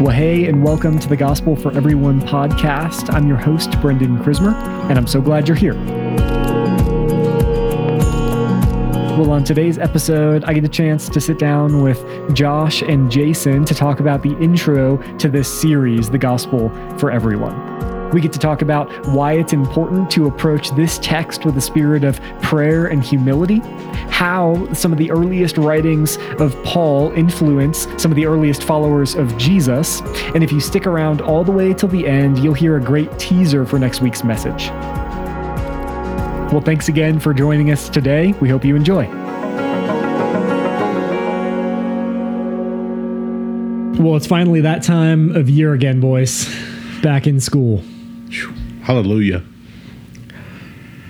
Well, hey, and welcome to the Gospel for Everyone podcast. I'm your host, Brendan Krismer, and I'm so glad you're here. Well, on today's episode, I get a chance to sit down with Josh and Jason to talk about the intro to this series, The Gospel for Everyone. We get to talk about why it's important to approach this text with a spirit of prayer and humility, how some of the earliest writings of Paul influence some of the earliest followers of Jesus, and if you stick around all the way till the end, you'll hear a great teaser for next week's message. Well, thanks again for joining us today. We hope you enjoy. Well, it's finally that time of year again, boys. Back in school. Hallelujah.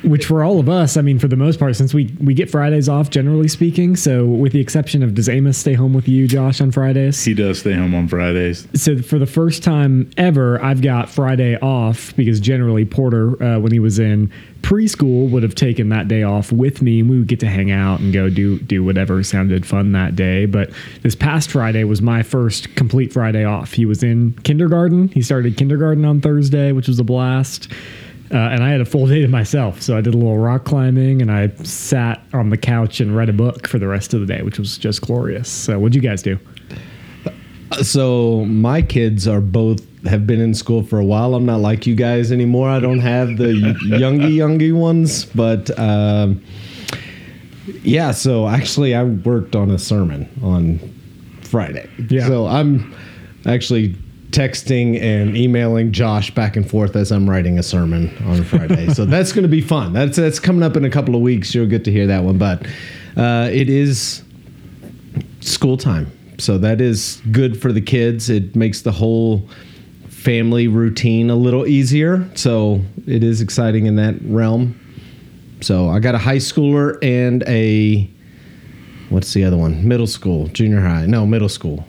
Which for all of us, I mean, for the most part, since we we get Fridays off, generally speaking. So, with the exception of, does Amos stay home with you, Josh, on Fridays? He does stay home on Fridays. So, for the first time ever, I've got Friday off because generally Porter, uh, when he was in preschool, would have taken that day off with me, and we would get to hang out and go do do whatever sounded fun that day. But this past Friday was my first complete Friday off. He was in kindergarten. He started kindergarten on Thursday, which was a blast. Uh, and I had a full day to myself. So I did a little rock climbing and I sat on the couch and read a book for the rest of the day, which was just glorious. So, what'd you guys do? So my kids are both have been in school for a while. I'm not like you guys anymore. I don't have the youngy youngy ones, but um, yeah. So actually, I worked on a sermon on Friday. Yeah. So I'm actually texting and emailing Josh back and forth as I'm writing a sermon on Friday. so that's going to be fun. That's that's coming up in a couple of weeks. You'll get to hear that one, but uh, it is school time. So that is good for the kids. It makes the whole family routine a little easier. So it is exciting in that realm. So I got a high schooler and a what's the other one? Middle school, junior high. No, middle school.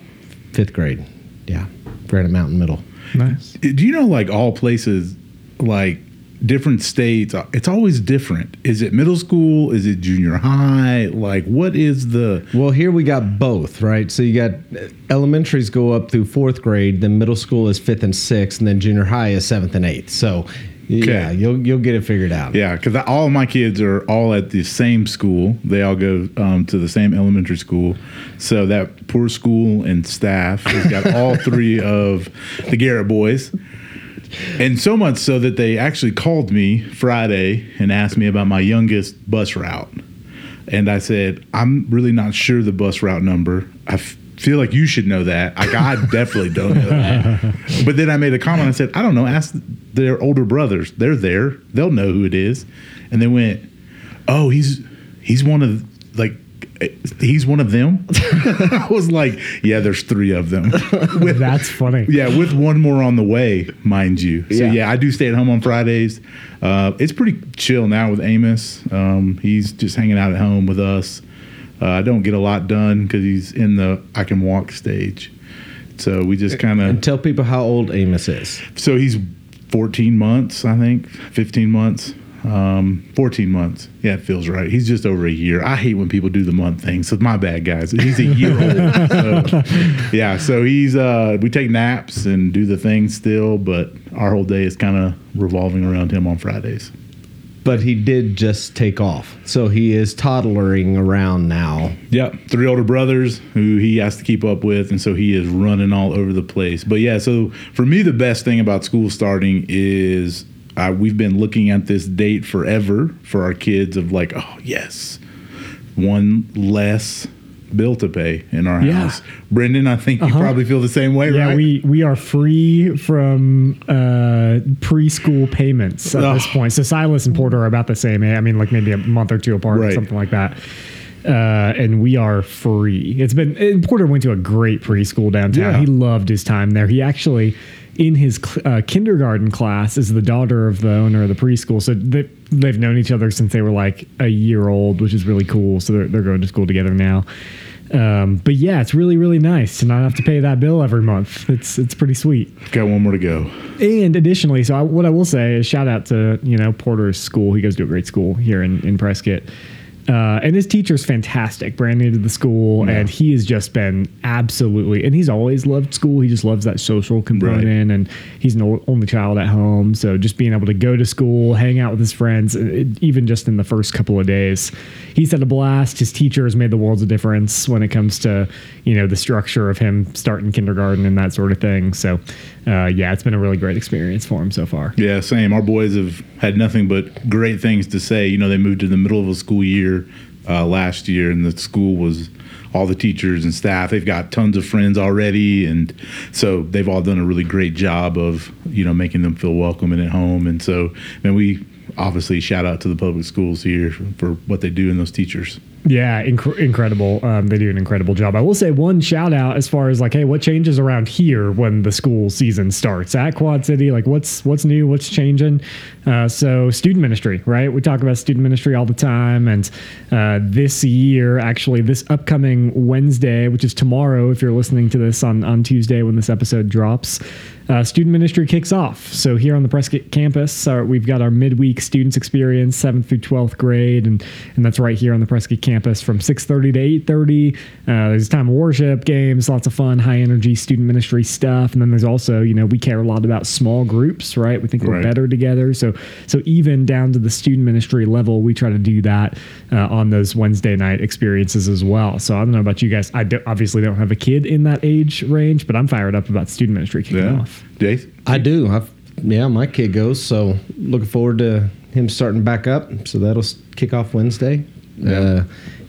Fifth grade. Yeah. Granite Mountain Middle. Nice. Do you know, like all places, like different states, it's always different. Is it middle school? Is it junior high? Like, what is the. Well, here we got both, right? So you got uh, elementaries go up through fourth grade, then middle school is fifth and sixth, and then junior high is seventh and eighth. So yeah, you'll you'll get it figured out. Yeah, because all of my kids are all at the same school. They all go um, to the same elementary school. So that poor school and staff has got all three of the Garrett boys. And so much so that they actually called me Friday and asked me about my youngest bus route. And I said, I'm really not sure the bus route number. I f- feel like you should know that. Like, I definitely don't know that. But then I made a comment. I said, I don't know. Ask their older brothers. They're there. They'll know who it is. And they went, Oh, he's he's one of like he's one of them. I was like, Yeah, there's three of them. with, That's funny. Yeah, with one more on the way, mind you. So Yeah. yeah, I do stay at home on Fridays. Uh, it's pretty chill now with Amos. Um, he's just hanging out at home with us. Uh, I don't get a lot done because he's in the I can walk stage. So we just kind of. tell people how old Amos is. So he's 14 months, I think, 15 months. Um, 14 months. Yeah, it feels right. He's just over a year. I hate when people do the month thing. So my bad, guys. He's a year old. So, yeah. So he's, uh, we take naps and do the thing still, but our whole day is kind of revolving around him on Fridays. But he did just take off. So he is toddlering around now. Yep, three older brothers who he has to keep up with, and so he is running all over the place. But yeah, so for me, the best thing about school starting is we've been looking at this date forever for our kids of like, oh yes, one less bill to pay in our Yeah. house. Brendan, I think you Uh-huh. probably feel the same way, right? Yeah, right? we we are free from uh, preschool payments at this point. So Silas and Porter are about the same. eh? I mean, like maybe a month or two apart, or something like that. Uh, and we are free. It's been and Porter went to a great preschool downtown. Yeah. He loved his time there. He actually, in his uh, kindergarten class, is the daughter of the owner of the preschool. So they, they've known each other since they were like a year old, which is really cool. So they're, they're going to school together now. Um, but yeah, it's really really nice to not have to pay that bill every month. It's it's pretty sweet. Got one more to go. And additionally, so I, what I will say is shout out to you know Porter's school. He goes to a great school here in in Prescott. Uh, and his teacher's fantastic, brand new to the school, Yeah. and he has just been absolutely. And he's always loved school. He just loves that social component, and he's an only child at home, so just being able to go to school, hang out with his friends, it, even just in the first couple of days, he's had a blast. His teacher has made the world a difference when it comes to you know the structure of him starting kindergarten and that sort of thing. So, uh, yeah, it's been a really great experience for him so far. Yeah, same. Our boys have had nothing but great things to say. You know, they moved to the middle of a school year uh, last year, and the school was all the teachers and staff. They've got tons of friends already, and so they've all done a really great job of you know making them feel welcome and at home. And so, and we obviously shout out to the public schools here for what they do and those teachers. Yeah, inc- incredible. Um, they do an incredible job. I will say one shout out as far as like, hey, what changes around here when the school season starts at Quad City? Like, what's what's new? What's changing? Uh, so, student ministry, right? We talk about student ministry all the time, and uh, this year, actually, this upcoming Wednesday, which is tomorrow, if you're listening to this on on Tuesday when this episode drops. Uh, student ministry kicks off. So here on the Prescott campus, uh, we've got our midweek students experience, seventh through twelfth grade, and and that's right here on the Prescott campus from six thirty to eight thirty. Uh, there's time of worship, games, lots of fun, high energy student ministry stuff, and then there's also you know we care a lot about small groups, right? We think we're Right. better together. So so even down to the student ministry level, we try to do that uh, on those Wednesday night experiences as well. So I don't know about you guys. I do, obviously don't have a kid in that age range, but I'm fired up about student ministry kicking Yeah, off. Jace. I do. I've, yeah, my kid goes, so looking forward to him starting back up. So that'll kick off Wednesday. Uh,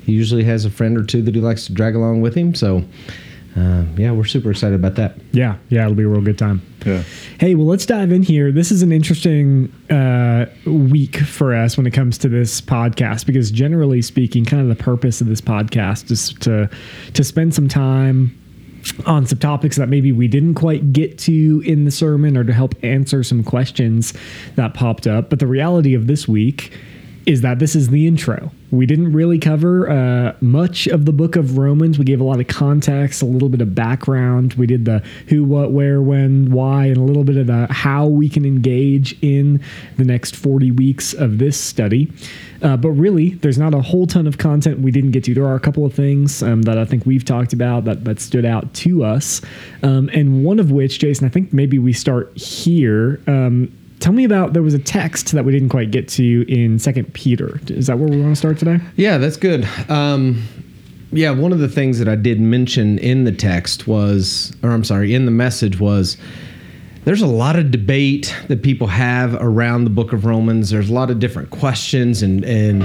he usually has a friend or two that he likes to drag along with him. So, uh, yeah, we're super excited about that. Yeah, yeah, it'll be a real good time. Yeah. Hey, well, let's dive in here. This is an interesting uh, week for us when it comes to this podcast because, generally speaking, kind of the purpose of this podcast is to to spend some time on some topics that maybe we didn't quite get to in the sermon or to help answer some questions that popped up. But the reality of this week is that this is the intro. We didn't really cover uh, much of the book of Romans. We gave a lot of context, a little bit of background. We did the who, what, where, when, why, and a little bit of the how we can engage in the next 40 weeks of this study. Uh, but really, there's not a whole ton of content we didn't get to. There are a couple of things um, that I think we've talked about that, that stood out to us. Um, and one of which, Jason, I think maybe we start here. Um, tell me about there was a text that we didn't quite get to in Second Peter. Is that where we want to start today? Yeah, that's good. Um, yeah, one of the things that I did mention in the text was, or I'm sorry, in the message was, there's a lot of debate that people have around the book of Romans. There's a lot of different questions, and and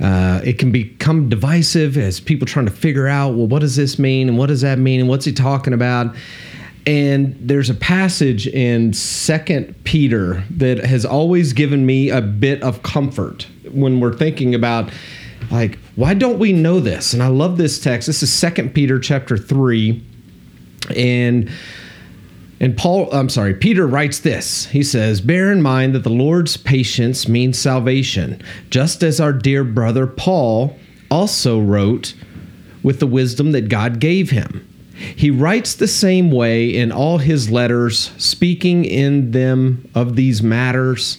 uh, it can become divisive as people trying to figure out, well, what does this mean, and what does that mean, and what's he talking about? And there's a passage in Second Peter that has always given me a bit of comfort when we're thinking about like why don't we know this? And I love this text. This is Second Peter chapter 3 and and Paul, I'm sorry, Peter writes this. He says, Bear in mind that the Lord's patience means salvation, just as our dear brother Paul also wrote with the wisdom that God gave him. He writes the same way in all his letters, speaking in them of these matters.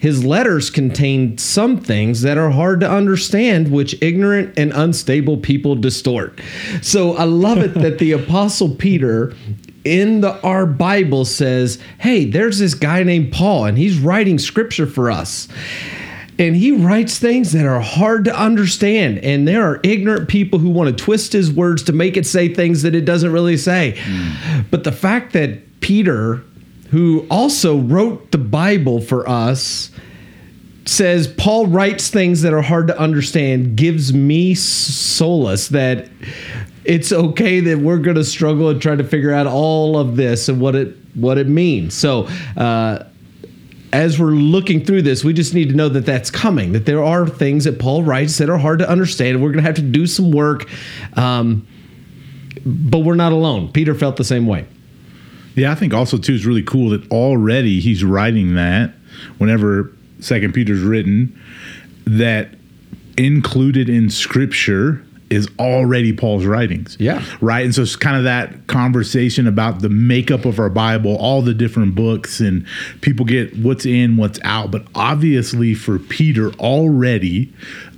His letters contain some things that are hard to understand, which ignorant and unstable people distort. So I love it that the Apostle Peter in the our Bible says, "Hey, there's this guy named Paul and he's writing scripture for us." And he writes things that are hard to understand and there are ignorant people who want to twist his words to make it say things that it doesn't really say. But the fact that Peter who also wrote the Bible for us says Paul writes things that are hard to understand gives me solace that it's okay that we're going to struggle and try to figure out all of this and what it what it means. So, uh, as we're looking through this, we just need to know that that's coming. That there are things that Paul writes that are hard to understand. We're going to have to do some work, um, but we're not alone. Peter felt the same way. Yeah, I think also too is really cool that already he's writing that whenever Second Peter's written that included in Scripture is already Paul's writings. Yeah. Right. And so it's kind of that conversation about the makeup of our Bible, all the different books, and people get what's in, what's out. But obviously, for Peter, already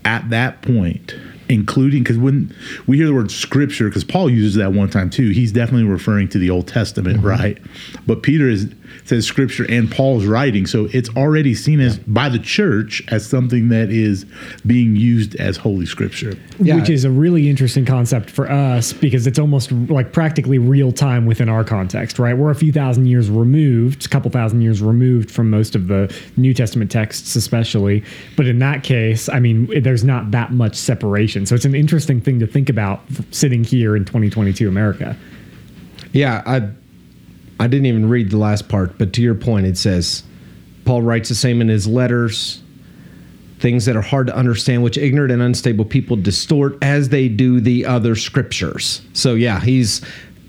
at that point, including because when we hear the word scripture, because Paul uses that one time too, he's definitely referring to the Old Testament, mm-hmm. right? But Peter is says scripture and Paul's writing, so it's already seen as by the church as something that is being used as holy scripture. Yeah. which is a really interesting concept for us because it's almost like practically real time within our context, right? We're a few thousand years removed, a couple thousand years removed from most of the New Testament texts, especially. But in that case, I mean, there's not that much separation. So it's an interesting thing to think about sitting here in 2022 America. Yeah, I I didn't even read the last part, but to your point, it says Paul writes the same in his letters. Things that are hard to understand, which ignorant and unstable people distort as they do the other scriptures. So, yeah, he's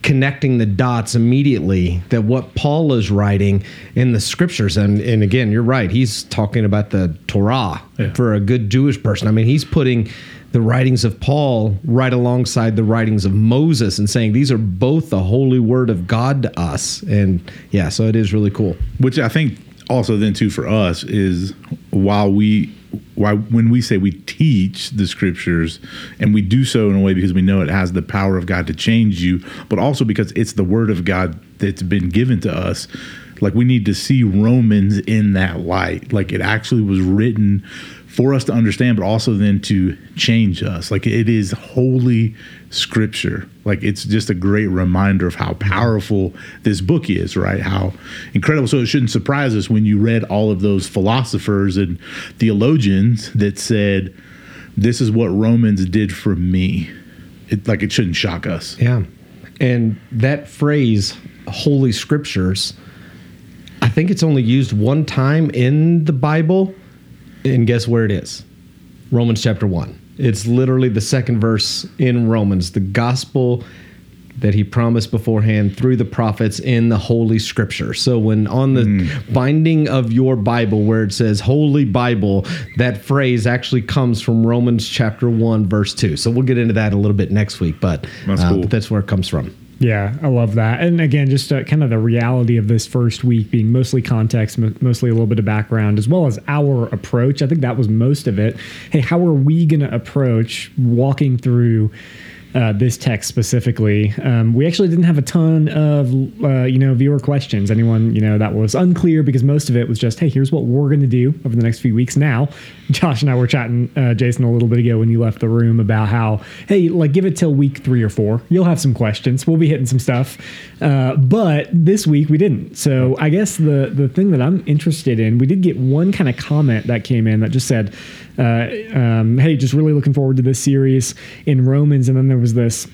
connecting the dots immediately that what Paul is writing in the scriptures. And, and again, you're right. He's talking about the Torah Yeah. for a good Jewish person. I mean, he's putting the writings of Paul right alongside the writings of Moses and saying these are both the holy word of God to us. And yeah, so it is really cool. which I think also then too for us is while we why when we say we teach the scriptures and we do so in a way because we know it has the power of God to change you, but also because it's the word of God that's been given to us. Like we need to see Romans in that light. Like it actually was written for us to understand, but also then to change us. Like it is holy scripture. Like it's just a great reminder of how powerful this book is, right? How incredible. So it shouldn't surprise us when you read all of those philosophers and theologians that said, This is what Romans did for me. It like it shouldn't shock us. Yeah. And that phrase, holy scriptures, I think it's only used one time in the Bible. And guess where it is? Romans chapter 1. It's literally the second verse in Romans, the gospel that he promised beforehand through the prophets in the holy scripture. So when on the binding of your Bible where it says holy Bible, that phrase actually comes from Romans chapter 1 verse 2. So we'll get into that a little bit next week, but, That's uh, cool. but that's where it comes from. Yeah, I love that. And again, just uh, kind of the reality of this first week being mostly context, mo- mostly a little bit of background, as well as our approach. I think that was most of it. Hey, how are we going to approach walking through? Uh, this text specifically, um, we actually didn't have a ton of uh, you know viewer questions. Anyone you know that was unclear because most of it was just, hey, here's what we're going to do over the next few weeks. Now, Josh and I were chatting, uh, Jason, a little bit ago when you left the room about how, hey, like give it till week three or four. You'll have some questions. We'll be hitting some stuff. Uh, but this week we didn't. So I guess the the thing that I'm interested in, we did get one kind of comment that came in that just said, um, hey, just really looking forward to this series in Romans. And then there was this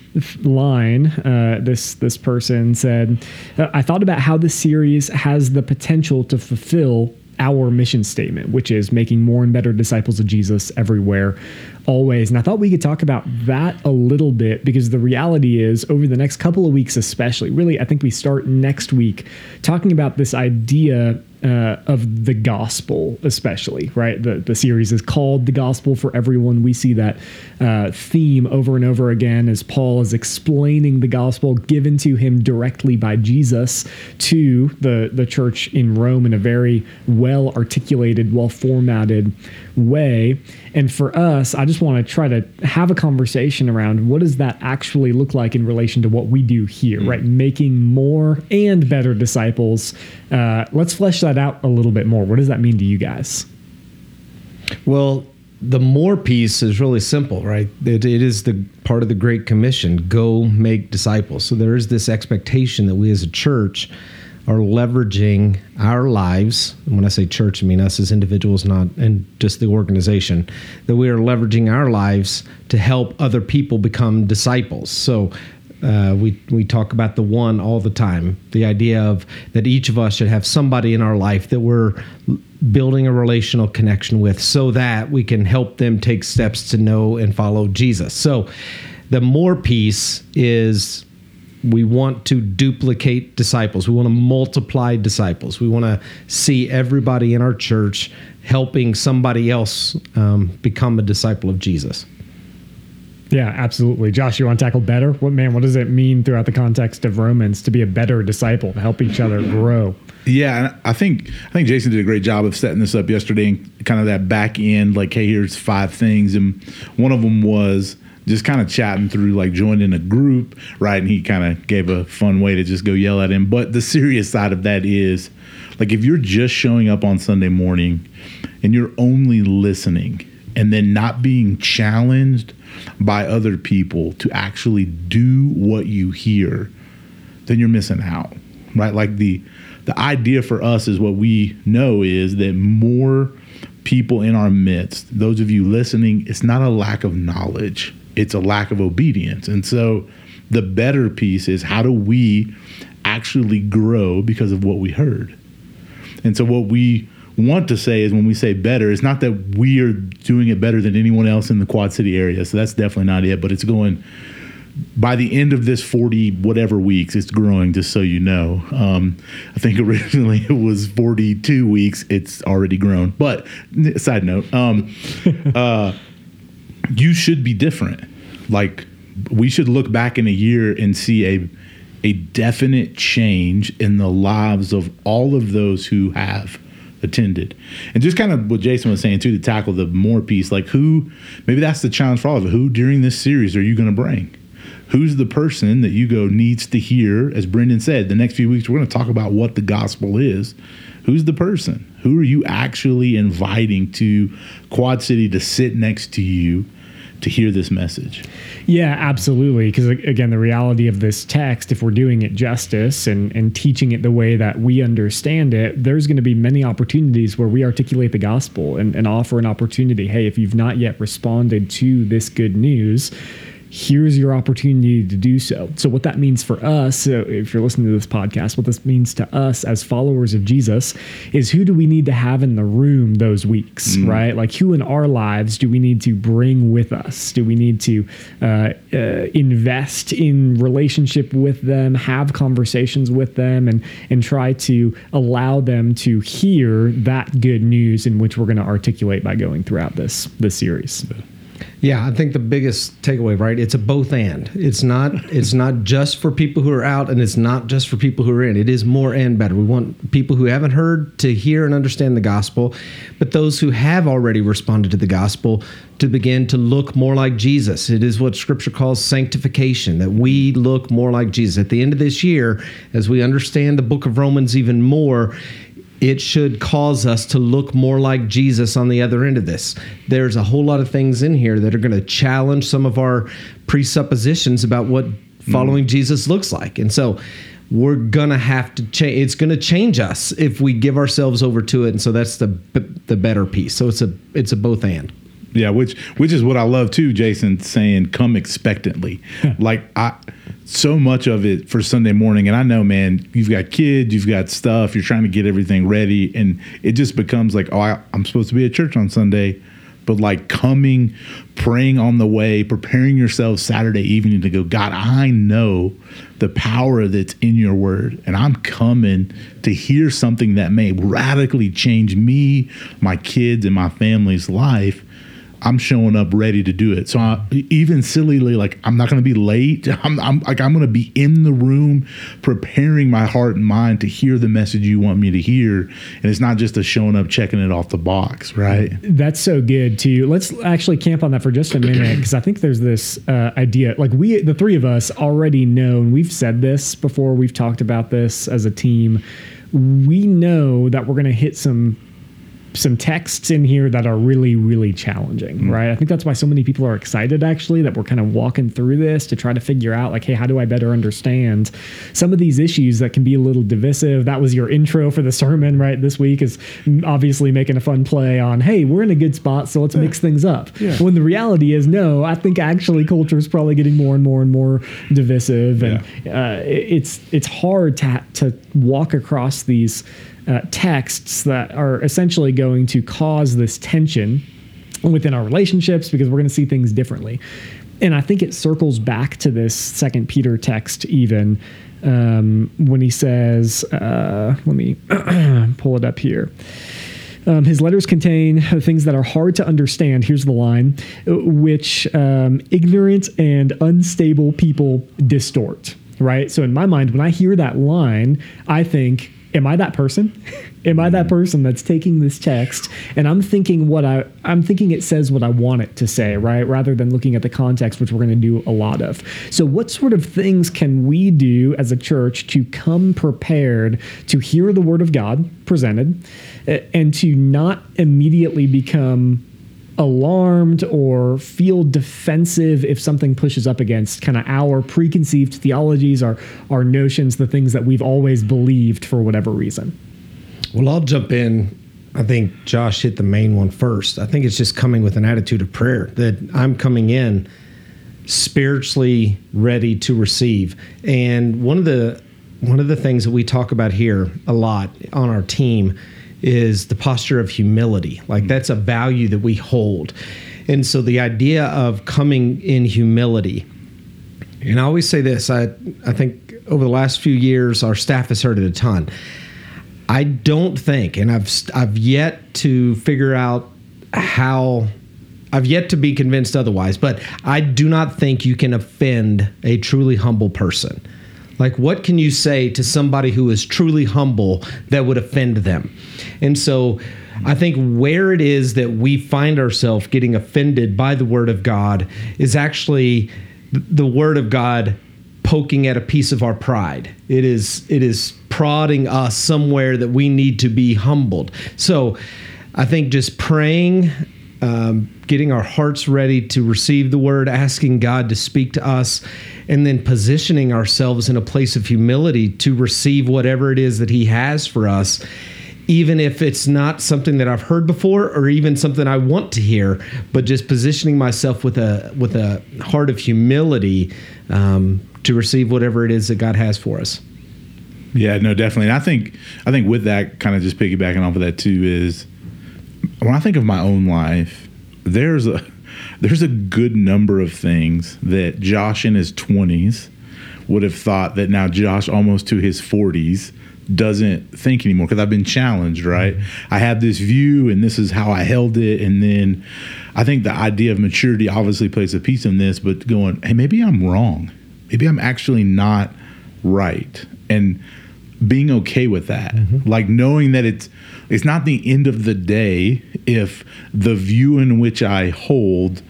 line. Uh, this this person said, uh, I thought about how this series has the potential to fulfill our mission statement, which is making more and better disciples of Jesus everywhere, always. And I thought we could talk about that a little bit because the reality is, over the next couple of weeks, especially, really, I think we start next week talking about this idea uh, of the gospel, especially, right? The, the series is called The Gospel for Everyone. We see that uh, theme over and over again as Paul is explaining the gospel given to him directly by Jesus to the, the church in Rome in a very well articulated, well formatted way. And for us, I just want to try to have a conversation around what does that actually look like in relation to what we do here, right? Making more and better disciples. Uh, let's flesh that out a little bit more. What does that mean to you guys? Well, the more piece is really simple, right? It, it is the part of the Great Commission go make disciples. So there is this expectation that we as a church are leveraging our lives. And when I say church, I mean us as individuals, not and just the organization, that we are leveraging our lives to help other people become disciples. So uh, we we talk about the one all the time. The idea of that each of us should have somebody in our life that we're building a relational connection with, so that we can help them take steps to know and follow Jesus. So, the more piece is we want to duplicate disciples. We want to multiply disciples. We want to see everybody in our church helping somebody else um, become a disciple of Jesus. Yeah, absolutely. Josh, you want to tackle better? What man, what does it mean throughout the context of Romans to be a better disciple, to help each other grow? Yeah, I think I think Jason did a great job of setting this up yesterday and kind of that back end, like, hey, here's five things. And one of them was just kind of chatting through like joining a group, right? And he kind of gave a fun way to just go yell at him. But the serious side of that is like if you're just showing up on Sunday morning and you're only listening and then not being challenged by other people to actually do what you hear, then you're missing out. Right? Like the the idea for us is what we know is that more people in our midst, those of you listening, it's not a lack of knowledge it's a lack of obedience. And so the better piece is how do we actually grow because of what we heard? And so what we want to say is when we say better, it's not that we are doing it better than anyone else in the Quad City area. So that's definitely not it, but it's going by the end of this 40 whatever weeks, it's growing, just so you know. Um, I think originally it was 42 weeks. It's already grown. But side note, um, uh, you should be different. Like we should look back in a year and see a a definite change in the lives of all of those who have attended. And just kind of what Jason was saying too to tackle the more piece, like who maybe that's the challenge for all of it. Who during this series are you going to bring? Who's the person that you go needs to hear? As Brendan said, the next few weeks we're going to talk about what the gospel is. Who's the person? Who are you actually inviting to Quad City to sit next to you to hear this message. Yeah, absolutely. Because again, the reality of this text, if we're doing it justice and, and teaching it the way that we understand it, there's going to be many opportunities where we articulate the gospel and, and offer an opportunity. Hey, if you've not yet responded to this good news, here's your opportunity to do so. So, what that means for us, so if you're listening to this podcast, what this means to us as followers of Jesus is who do we need to have in the room those weeks, mm. right? Like, who in our lives do we need to bring with us? Do we need to uh, uh, invest in relationship with them, have conversations with them, and and try to allow them to hear that good news in which we're going to articulate by going throughout this this series. Yeah, I think the biggest takeaway, right? It's a both and. It's not it's not just for people who are out and it's not just for people who are in. It is more and better. We want people who haven't heard to hear and understand the gospel, but those who have already responded to the gospel to begin to look more like Jesus. It is what scripture calls sanctification, that we look more like Jesus. At the end of this year, as we understand the book of Romans even more, it should cause us to look more like Jesus on the other end of this. There's a whole lot of things in here that are going to challenge some of our presuppositions about what following mm. Jesus looks like. And so we're going to have to change it's going to change us if we give ourselves over to it and so that's the the better piece. So it's a it's a both and. Yeah, which which is what I love too, Jason saying come expectantly. like I so much of it for Sunday morning. And I know man, you've got kids, you've got stuff, you're trying to get everything ready. And it just becomes like, oh, I, I'm supposed to be at church on Sunday. But like coming, praying on the way, preparing yourself Saturday evening to go, God, I know the power that's in your word, and I'm coming to hear something that may radically change me, my kids, and my family's life. I'm showing up ready to do it. So I, even sillily, like I'm not going to be late. I'm, I'm like I'm going to be in the room, preparing my heart and mind to hear the message you want me to hear. And it's not just a showing up, checking it off the box, right? That's so good too. Let's actually camp on that for just a minute because I think there's this uh, idea. Like we, the three of us, already know, and we've said this before. We've talked about this as a team. We know that we're going to hit some some texts in here that are really really challenging mm. right i think that's why so many people are excited actually that we're kind of walking through this to try to figure out like hey how do i better understand some of these issues that can be a little divisive that was your intro for the sermon right this week is obviously making a fun play on hey we're in a good spot so let's yeah. mix things up yeah. when the reality is no i think actually culture is probably getting more and more and more divisive and yeah. uh, it's it's hard to to walk across these uh, texts that are essentially going to cause this tension within our relationships because we're going to see things differently. And I think it circles back to this Second Peter text even um, when he says, uh, "Let me pull it up here." Um, his letters contain things that are hard to understand. Here's the line, which um, ignorant and unstable people distort. Right. So in my mind, when I hear that line, I think, "Am I that person? Am I that person that's taking this text and I'm thinking what I I'm thinking it says what I want it to say, right? Rather than looking at the context, which we're going to do a lot of. So, what sort of things can we do as a church to come prepared to hear the word of God presented eh, and to not immediately become alarmed or feel defensive if something pushes up against kind of our preconceived theologies, our our notions, the things that we've always believed for whatever reason. Well, I'll jump in. I think Josh hit the main one first. I think it's just coming with an attitude of prayer that I'm coming in spiritually ready to receive. And one of the one of the things that we talk about here a lot on our team is the posture of humility. Like hmm. that's a value that we hold. And so the idea of coming in humility. And I always say this, I I think over the last few years our staff has heard it a ton I don't think, and I've I've yet to figure out how. I've yet to be convinced otherwise, but I do not think you can offend a truly humble person. Like, what can you say to somebody who is truly humble that would offend them? And so, I think where it is that we find ourselves getting offended by the Word of God is actually the Word of God poking at a piece of our pride. It is it is prodding us somewhere that we need to be humbled. So I think just praying, um, getting our hearts ready to receive the word, asking God to speak to us, and then positioning ourselves in a place of humility to receive whatever it is that He has for us. Even if it's not something that I've heard before, or even something I want to hear, but just positioning myself with a with a heart of humility um, to receive whatever it is that God has for us. Yeah, no, definitely. And I think I think with that, kind of just piggybacking off of that too, is when I think of my own life, there's a there's a good number of things that Josh in his twenties would have thought that now Josh almost to his forties doesn't think anymore because I've been challenged, right? Mm-hmm. I had this view and this is how I held it. And then I think the idea of maturity obviously plays a piece in this, but going, hey, maybe I'm wrong. Maybe I'm actually not right. And being okay with that mm-hmm. like knowing that it's it's not the end of the day if the view in which i hold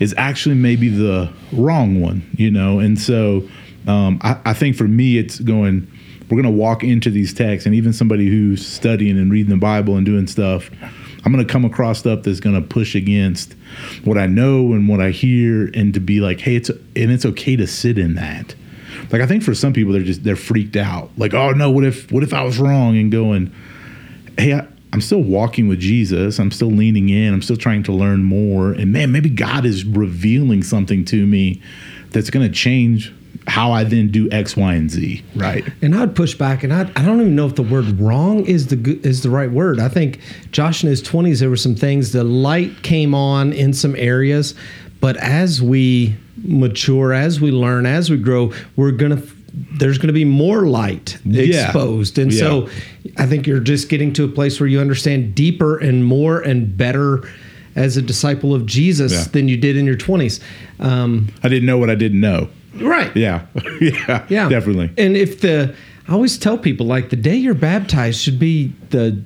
is actually maybe the wrong one you know and so um, I, I think for me it's going we're going to walk into these texts and even somebody who's studying and reading the bible and doing stuff i'm going to come across stuff that's going to push against what i know and what i hear and to be like hey it's and it's okay to sit in that like I think for some people they're just they're freaked out. Like, oh no, what if what if I was wrong? And going, hey, I, I'm still walking with Jesus. I'm still leaning in. I'm still trying to learn more. And man, maybe God is revealing something to me that's going to change how I then do X, Y, and Z. Right. And I'd push back, and I, I don't even know if the word wrong is the is the right word. I think Josh in his twenties, there were some things. The light came on in some areas, but as we mature, as we learn, as we grow, we're gonna there's going to be more light exposed. Yeah. And yeah. so I think you're just getting to a place where you understand deeper and more and better as a disciple of Jesus yeah. than you did in your 20s. Um, I didn't know what I didn't know. Right. Yeah. yeah. Yeah. Definitely. And if the, I always tell people like the day you're baptized should be the,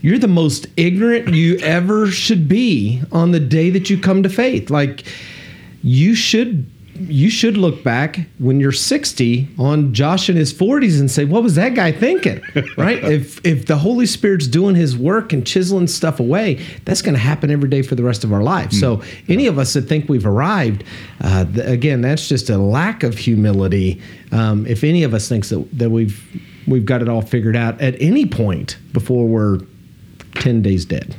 you're the most ignorant you ever should be on the day that you come to faith. Like, you should you should look back when you're 60 on Josh in his 40s and say, "What was that guy thinking?" right? if if the Holy Spirit's doing His work and chiseling stuff away, that's going to happen every day for the rest of our lives. Mm. So any of us that think we've arrived, uh, th- again, that's just a lack of humility. Um, if any of us thinks that that we've we've got it all figured out at any point before we're 10 days dead.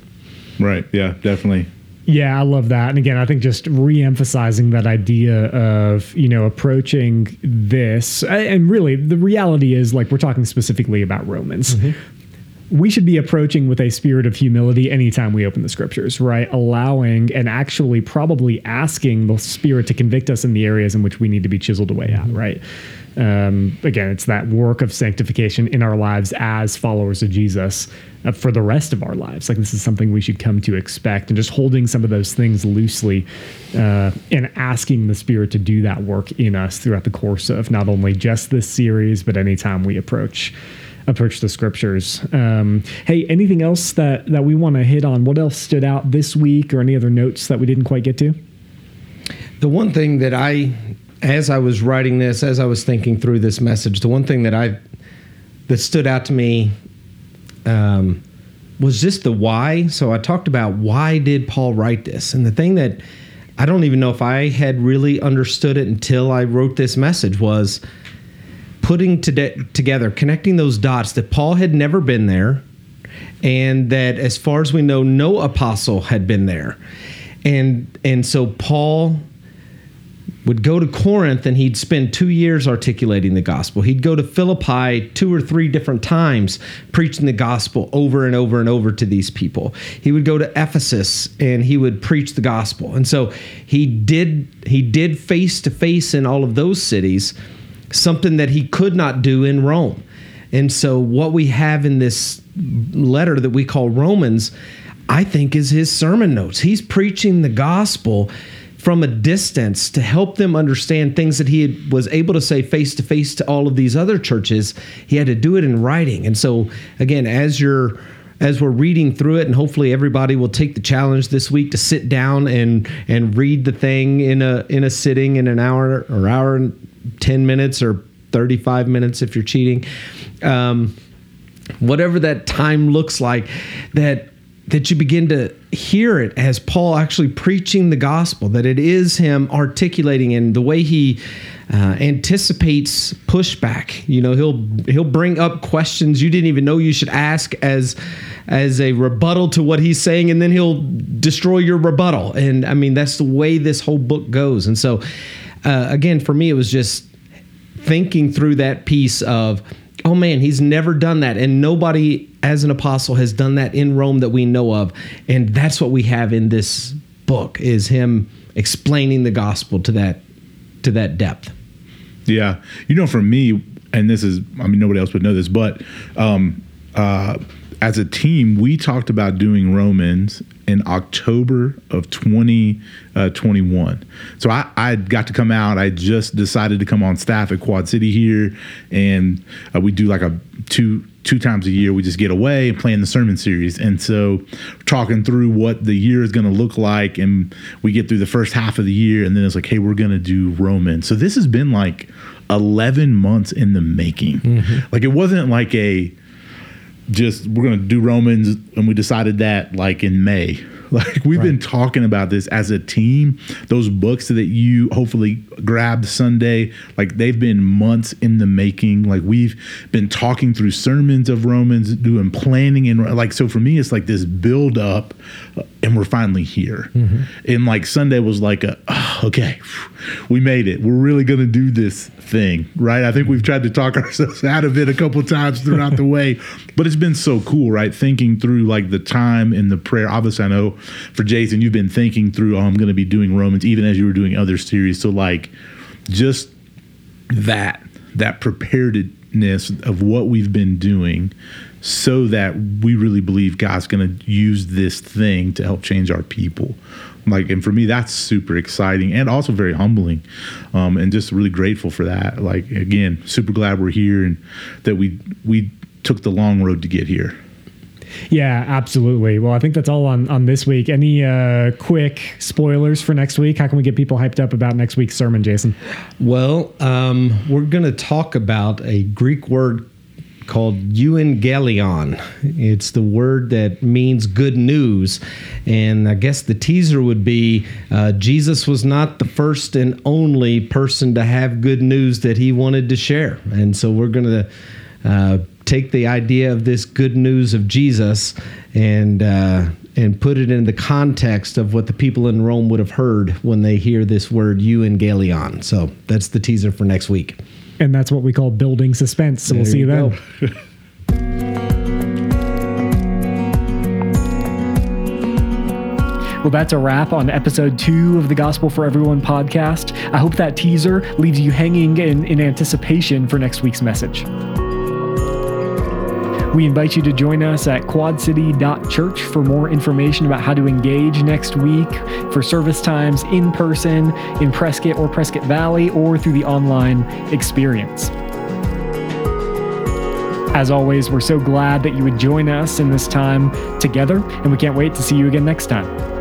Right. Yeah. Definitely. Yeah, I love that. And again, I think just re-emphasizing that idea of, you know, approaching this and really the reality is like we're talking specifically about Romans. Mm-hmm we should be approaching with a spirit of humility anytime we open the scriptures, right? Allowing and actually probably asking the spirit to convict us in the areas in which we need to be chiseled away at, mm-hmm. right? Um, again, it's that work of sanctification in our lives as followers of Jesus uh, for the rest of our lives. Like this is something we should come to expect, and just holding some of those things loosely uh, and asking the Spirit to do that work in us throughout the course of not only just this series, but anytime we approach approach the scriptures. Um, hey, anything else that that we want to hit on? What else stood out this week, or any other notes that we didn't quite get to? The one thing that I, as I was writing this, as I was thinking through this message, the one thing that I that stood out to me um, was just the why. So I talked about why did Paul write this, and the thing that I don't even know if I had really understood it until I wrote this message was putting to together, connecting those dots that Paul had never been there, and that as far as we know, no apostle had been there, and and so Paul would go to Corinth and he'd spend two years articulating the gospel. He'd go to Philippi two or three different times preaching the gospel over and over and over to these people. He would go to Ephesus and he would preach the gospel. And so he did he did face to face in all of those cities something that he could not do in Rome. And so what we have in this letter that we call Romans, I think is his sermon notes. He's preaching the gospel from a distance to help them understand things that he was able to say face to face to all of these other churches. He had to do it in writing. And so, again, as you're as we're reading through it, and hopefully everybody will take the challenge this week to sit down and and read the thing in a in a sitting in an hour or hour ten minutes or thirty five minutes if you're cheating. Um, whatever that time looks like, that that you begin to hear it as Paul actually preaching the gospel, that it is him articulating in the way he uh, anticipates pushback. You know, he'll he'll bring up questions you didn't even know you should ask as as a rebuttal to what he's saying, and then he'll destroy your rebuttal. And I mean, that's the way this whole book goes. And so, uh, again, for me, it was just thinking through that piece of oh man, he's never done that. And nobody as an apostle has done that in Rome that we know of. And that's what we have in this book is him explaining the gospel to that to that depth. Yeah. You know, for me, and this is I mean nobody else would know this, but um uh as a team, we talked about doing Romans in October of 2021. Uh, so I, I got to come out. I just decided to come on staff at Quad City here, and uh, we do like a two two times a year. We just get away and plan the sermon series, and so talking through what the year is going to look like, and we get through the first half of the year, and then it's like, hey, we're going to do Romans. So this has been like 11 months in the making. Mm-hmm. Like it wasn't like a just we're going to do Romans and we decided that like in May. Like we've right. been talking about this as a team. Those books that you hopefully grabbed Sunday, like they've been months in the making. Like we've been talking through sermons of Romans, doing planning and like so for me it's like this build up and we're finally here. Mm-hmm. And like Sunday was like a oh, okay, we made it. We're really going to do this thing, right? I think we've tried to talk ourselves out of it a couple times throughout the way, but it's been so cool, right? Thinking through like the time and the prayer. Obviously, I know for Jason, you've been thinking through, oh, I'm going to be doing Romans, even as you were doing other series. So, like, just that, that preparedness of what we've been doing so that we really believe God's going to use this thing to help change our people. Like and for me that's super exciting and also very humbling um, and just really grateful for that. Like again super glad we're here and that we we took the long road to get here yeah, absolutely. Well, I think that's all on on this week. Any uh, quick spoilers for next week? How can we get people hyped up about next week's sermon, Jason? Well, um, we're going to talk about a Greek word called euangelion. It's the word that means good news. And I guess the teaser would be uh, Jesus was not the first and only person to have good news that he wanted to share. And so we're going to uh, take the idea of this good news of Jesus and uh, and put it in the context of what the people in Rome would have heard when they hear this word euangelion. So that's the teaser for next week. And that's what we call building suspense. So there we'll see you, you then. Well, that's a wrap on episode two of the Gospel for Everyone podcast. I hope that teaser leaves you hanging in, in anticipation for next week's message. We invite you to join us at quadcity.church for more information about how to engage next week for service times in person, in Prescott or Prescott Valley, or through the online experience. As always, we're so glad that you would join us in this time together, and we can't wait to see you again next time.